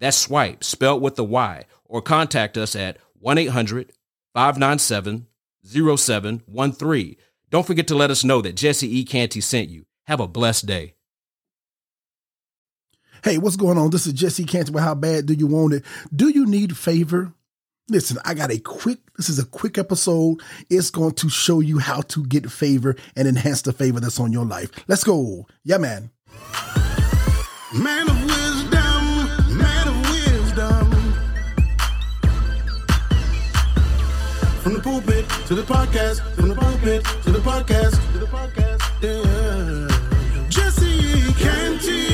That's swipe, spelled with the Y, or contact us at 1 800 597 0713. Don't forget to let us know that Jesse E. Canty sent you. Have a blessed day. Hey, what's going on? This is Jesse Canty. How bad do you want it? Do you need favor? Listen, I got a quick, this is a quick episode. It's going to show you how to get favor and enhance the favor that's on your life. Let's go. Yeah, man. Man of the pulpit to the podcast, from the pulpit to the podcast, to the podcast, yeah. Jesse Canty.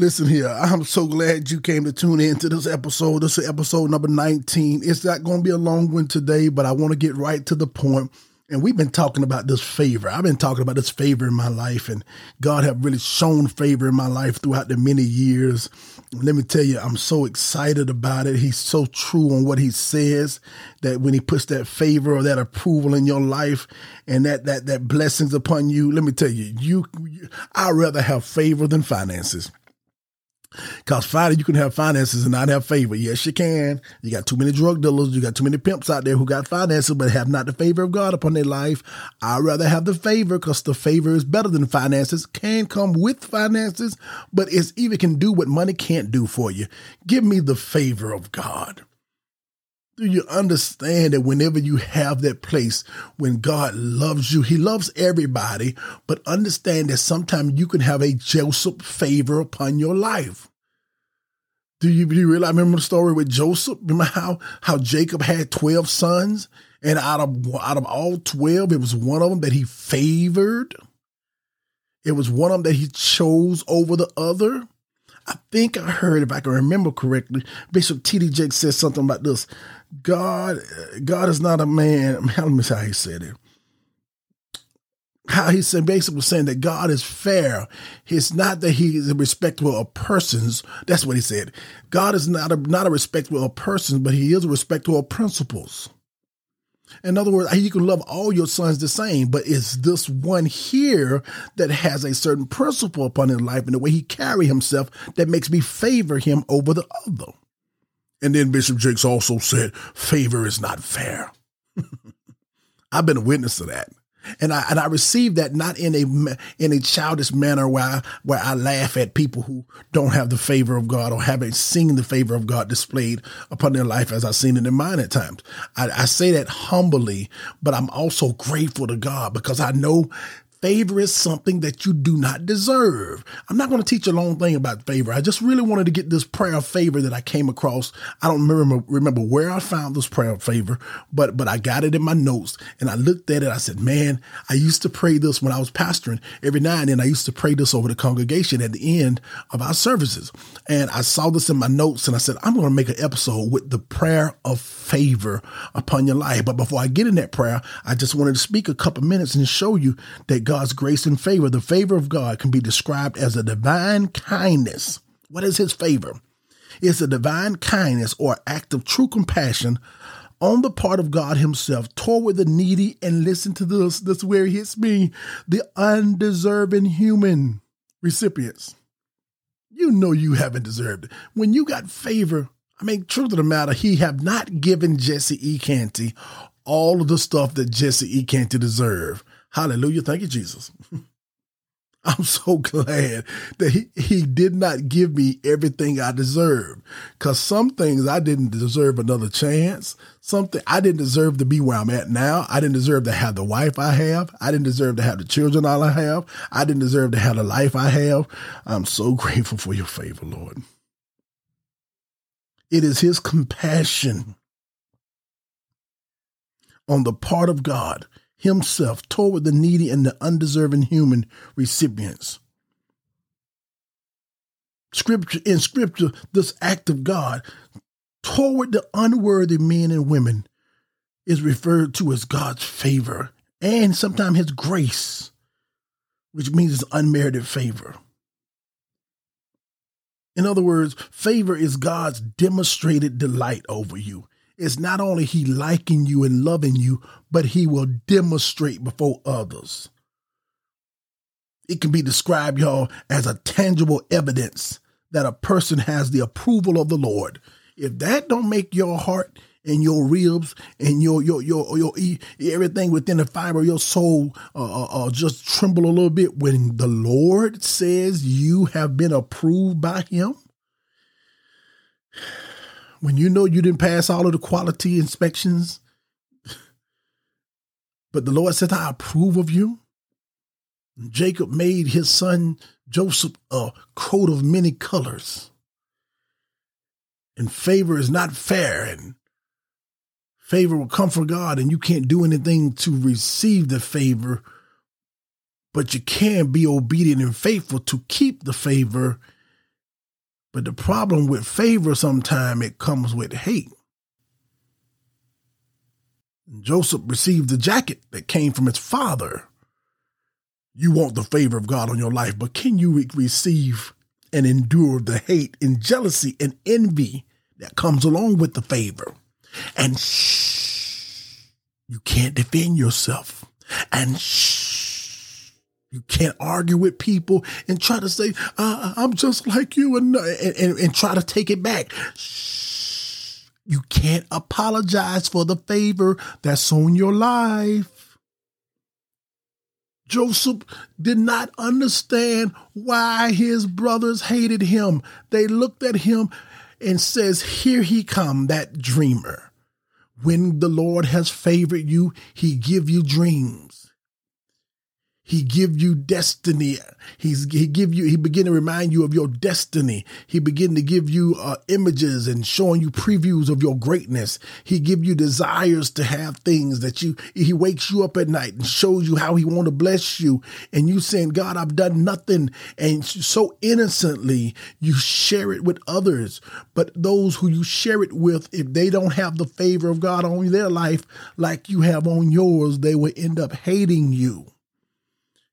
Listen here, I'm so glad you came to tune in to this episode. This is episode number 19. It's not going to be a long one today, but I want to get right to the point. And we've been talking about this favor. I've been talking about this favor in my life, and God have really shown favor in my life throughout the many years. Let me tell you, I'm so excited about it. He's so true on what he says that when he puts that favor or that approval in your life and that that that blessings upon you, let me tell you, you, I'd rather have favor than finances. Cause finally you can have finances and not have favor. Yes, you can. You got too many drug dealers. You got too many pimps out there who got finances but have not the favor of God upon their life. I'd rather have the favor because the favor is better than finances. Can come with finances, but it's even can do what money can't do for you. Give me the favor of God. Do you understand that whenever you have that place when God loves you, He loves everybody, but understand that sometimes you can have a Joseph favor upon your life. Do you, do you realize? Remember the story with Joseph? Remember how how Jacob had twelve sons, and out of out of all twelve, it was one of them that he favored. It was one of them that he chose over the other. I think I heard, if I can remember correctly, Bishop T.D. Jakes said something about this. God, God is not a man. Let me see how he said it. How he said basically saying that God is fair. It's not that he is respectful of persons. That's what he said. God is not a not a respectful of persons, but he is a respectful of principles. In other words, you can love all your sons the same, but it's this one here that has a certain principle upon his life and the way he carry himself that makes me favor him over the other. And then Bishop Jakes also said, favor is not fair. I've been a witness to that. And I and I received that not in a in a childish manner where I, where I laugh at people who don't have the favor of God or haven't seen the favor of God displayed upon their life as I've seen it in mine at times. I, I say that humbly, but I'm also grateful to God because I know favor is something that you do not deserve. I'm not going to teach a long thing about favor. I just really wanted to get this prayer of favor that I came across. I don't remember remember where I found this prayer of favor, but but I got it in my notes and I looked at it. I said, "Man, I used to pray this when I was pastoring. Every now and then I used to pray this over the congregation at the end of our services." And I saw this in my notes and I said, "I'm going to make an episode with the prayer of favor upon your life." But before I get in that prayer, I just wanted to speak a couple minutes and show you that God's grace and favor, the favor of God can be described as a divine kindness. What is his favor? It's a divine kindness or act of true compassion on the part of God himself toward the needy. And listen to this, this is where it hits me, the undeserving human recipients. You know you haven't deserved it. When you got favor, I mean, truth of the matter, he have not given Jesse E. Canty all of the stuff that Jesse E. Canty deserved. Hallelujah. Thank you, Jesus. I'm so glad that he, he did not give me everything I deserved. Cause some things I didn't deserve another chance. Something I didn't deserve to be where I'm at now. I didn't deserve to have the wife I have. I didn't deserve to have the children I have. I didn't deserve to have the life I have. I'm so grateful for your favor, Lord. It is his compassion on the part of God himself toward the needy and the undeserving human recipients. Scripture in scripture, this act of God toward the unworthy men and women is referred to as God's favor and sometimes his grace, which means his unmerited favor. In other words, favor is God's demonstrated delight over you is not only he liking you and loving you, but he will demonstrate before others. It can be described, y'all, as a tangible evidence that a person has the approval of the Lord. If that don't make your heart and your ribs and your your your your, everything within the fiber of your soul uh, uh, uh, just tremble a little bit when the Lord says you have been approved by Him when you know you didn't pass all of the quality inspections, but the Lord said, I approve of you. Jacob made his son Joseph a coat of many colors. And favor is not fair, and favor will come from God, and you can't do anything to receive the favor, but you can be obedient and faithful to keep the favor but the problem with favor, sometimes it comes with hate. Joseph received the jacket that came from his father. You want the favor of God on your life, but can you re- receive and endure the hate and jealousy and envy that comes along with the favor? And shh, you can't defend yourself. And shh, you can't argue with people and try to say, uh, I'm just like you and, and, and try to take it back. Shh. You can't apologize for the favor that's on your life. Joseph did not understand why his brothers hated him. They looked at him and says, here he come, that dreamer. When the Lord has favored you, he give you dreams. He give you destiny. He's he give you he begin to remind you of your destiny. He begin to give you uh, images and showing you previews of your greatness. He give you desires to have things that you. He wakes you up at night and shows you how he want to bless you. And you saying, God, I've done nothing. And so innocently you share it with others. But those who you share it with, if they don't have the favor of God on their life like you have on yours, they will end up hating you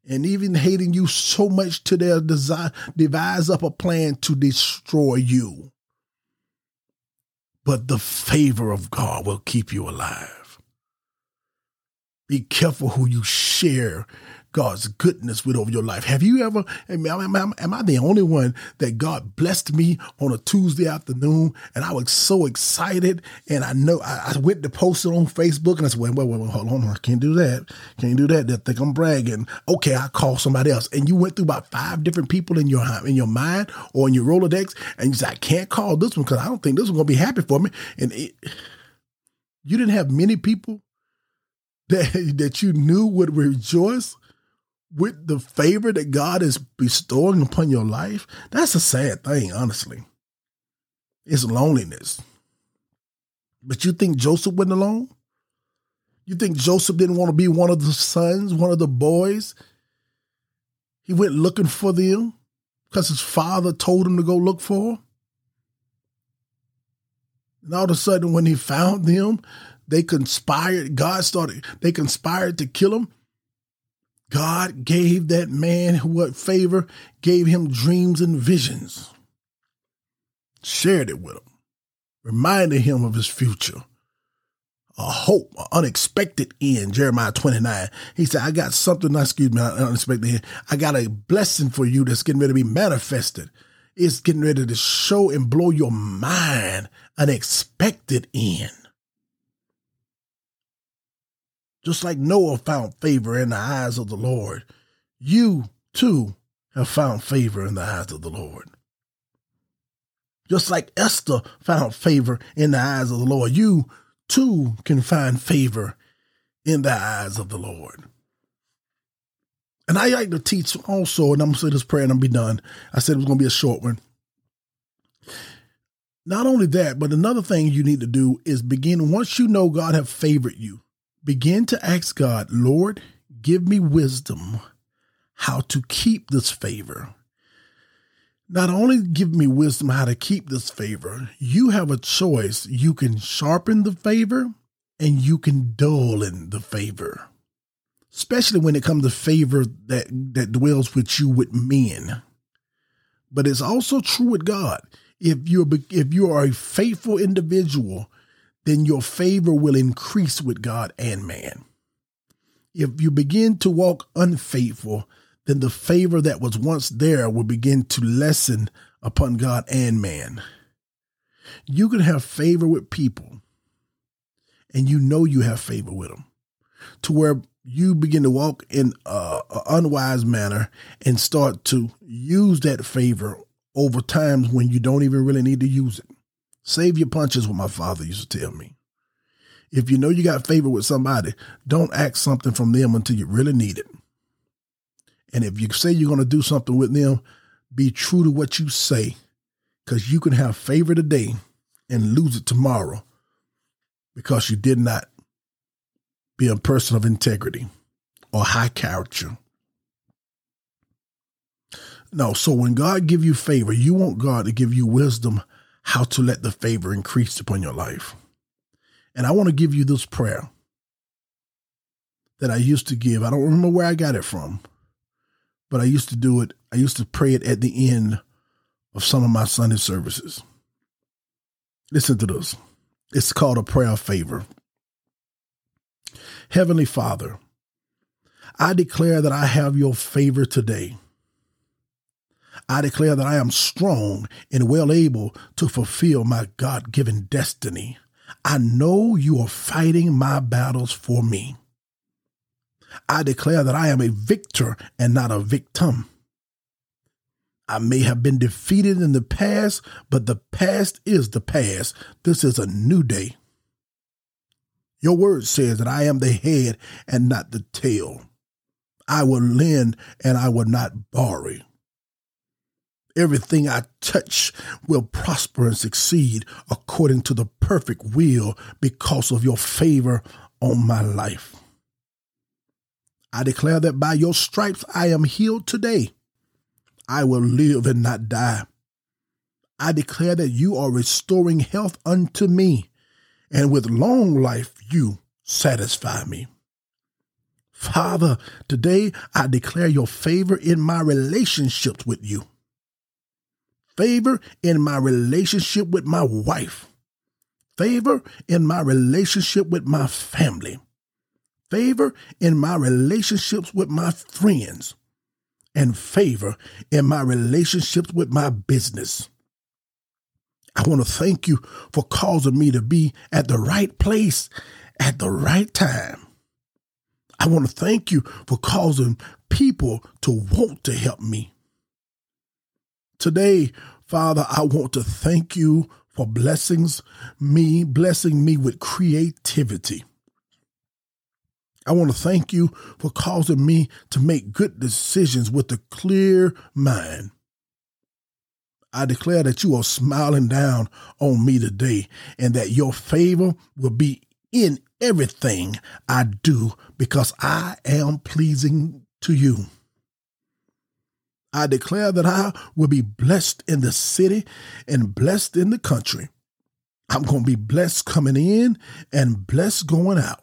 and even hating you so much to their desire devise up a plan to destroy you. But the favor of God will keep you alive. Be careful who you share God's goodness with over your life. Have you ever, am I, am I the only one that God blessed me on a Tuesday afternoon and I was so excited and I know I, I went to post it on Facebook and I said, wait, wait, wait, wait, hold on, I can't do that. Can't do that. They think I'm bragging. Okay, I call somebody else. And you went through about five different people in your in your mind or in your Rolodex and you said, I can't call this one because I don't think this one's going to be happy for me. And it, you didn't have many people that, that you knew would rejoice with the favor that God is bestowing upon your life, that's a sad thing, honestly. It's loneliness. But you think Joseph went alone? You think Joseph didn't want to be one of the sons, one of the boys? He went looking for them because his father told him to go look for them. And all of a sudden, when he found them, they conspired. God started, they conspired to kill him. God gave that man what favor, gave him dreams and visions, shared it with him, reminded him of his future, a hope, an unexpected end. Jeremiah 29. He said, I got something, excuse me, unexpected end. I got a blessing for you that's getting ready to be manifested. It's getting ready to show and blow your mind an expected end. Just like Noah found favor in the eyes of the Lord, you too have found favor in the eyes of the Lord. Just like Esther found favor in the eyes of the Lord, you too can find favor in the eyes of the Lord. And I like to teach also, and I'm gonna say this prayer and I'm gonna be done. I said it was gonna be a short one. Not only that, but another thing you need to do is begin once you know God have favored you, begin to ask God, Lord, give me wisdom how to keep this favor. Not only give me wisdom how to keep this favor, you have a choice. You can sharpen the favor and you can dull in the favor. Especially when it comes to favor that, that dwells with you with men. But it's also true with God. If you're if you are a faithful individual, then your favor will increase with God and man. If you begin to walk unfaithful, then the favor that was once there will begin to lessen upon God and man. You can have favor with people, and you know you have favor with them, to where you begin to walk in an unwise manner and start to use that favor over times when you don't even really need to use it. Save your punches, what my father used to tell me. If you know you got favor with somebody, don't ask something from them until you really need it. And if you say you're going to do something with them, be true to what you say because you can have favor today and lose it tomorrow because you did not be a person of integrity or high character. No, so when God give you favor, you want God to give you wisdom how to let the favor increase upon your life. And I want to give you this prayer that I used to give. I don't remember where I got it from but I used to do it. I used to pray it at the end of some of my Sunday services. Listen to this. It's called a prayer of favor. Heavenly Father, I declare that I have your favor today. I declare that I am strong and well able to fulfill my God given destiny. I know you are fighting my battles for me. I declare that I am a victor and not a victim. I may have been defeated in the past, but the past is the past. This is a new day. Your word says that I am the head and not the tail. I will lend and I will not borrow. Everything I touch will prosper and succeed according to the perfect will because of your favor on my life. I declare that by your stripes I am healed today. I will live and not die. I declare that you are restoring health unto me, and with long life you satisfy me. Father, today I declare your favor in my relationships with you. Favor in my relationship with my wife. Favor in my relationship with my family favor in my relationships with my friends, and favor in my relationships with my business. I want to thank you for causing me to be at the right place at the right time. I want to thank you for causing people to want to help me. Today, Father, I want to thank you for blessings me, blessing me with creativity. I want to thank you for causing me to make good decisions with a clear mind. I declare that you are smiling down on me today and that your favor will be in everything I do because I am pleasing to you. I declare that I will be blessed in the city and blessed in the country. I'm going to be blessed coming in and blessed going out.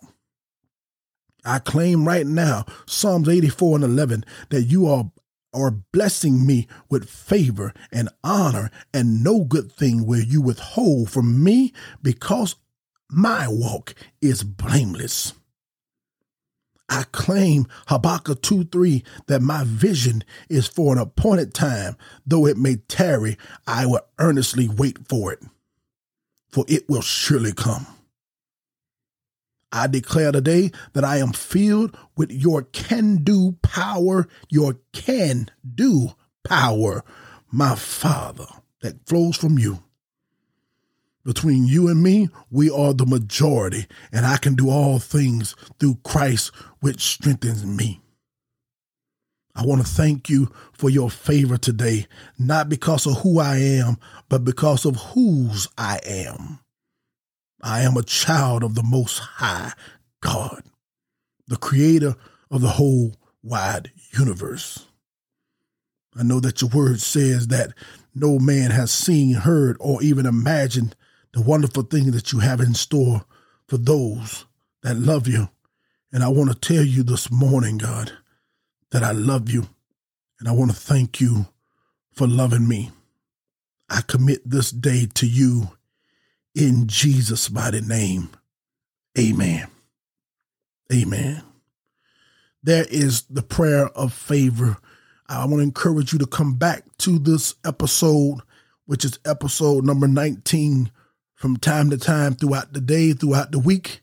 I claim right now, Psalms 84 and 11, that you are, are blessing me with favor and honor, and no good thing will you withhold from me because my walk is blameless. I claim Habakkuk 2 3 that my vision is for an appointed time. Though it may tarry, I will earnestly wait for it, for it will surely come. I declare today that I am filled with your can do power, your can do power, my Father, that flows from you. Between you and me, we are the majority, and I can do all things through Christ, which strengthens me. I want to thank you for your favor today, not because of who I am, but because of whose I am. I am a child of the Most High God, the creator of the whole wide universe. I know that your word says that no man has seen, heard, or even imagined the wonderful thing that you have in store for those that love you. And I want to tell you this morning, God, that I love you and I want to thank you for loving me. I commit this day to you in Jesus' mighty name. Amen. Amen. There is the prayer of favor. I want to encourage you to come back to this episode, which is episode number 19, from time to time throughout the day, throughout the week,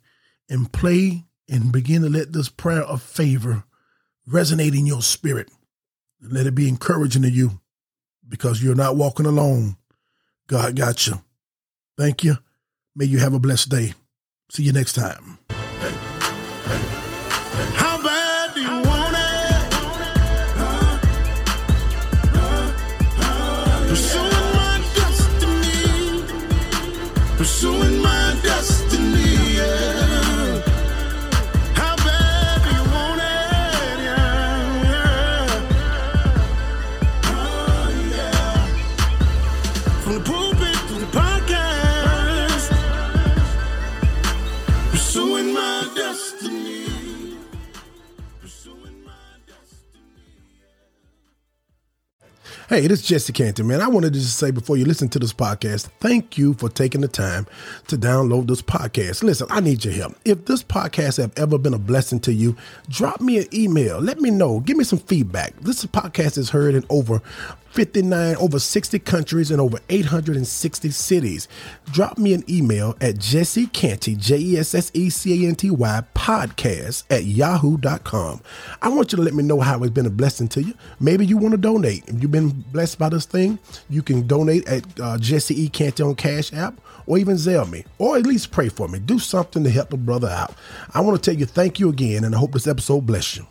and play and begin to let this prayer of favor resonate in your spirit. Let it be encouraging to you because you're not walking alone. God got you. Thank you. May you have a blessed day. See you next time. Hey, this is Jesse Canty, man. I wanted to just say before you listen to this podcast, thank you for taking the time to download this podcast. Listen, I need your help. If this podcast have ever been a blessing to you, drop me an email. Let me know. Give me some feedback. This podcast is heard in over 59, over 60 countries and over 860 cities. Drop me an email at Jesse Canty, J E S S E C A N T Y, podcast at yahoo.com. I want you to let me know how it's been a blessing to you. Maybe you want to donate. If you've been blessed by this thing, you can donate at uh, Jesse E. Canty on Cash App or even Zelle me, or at least pray for me. Do something to help a brother out. I want to tell you thank you again, and I hope this episode bless you.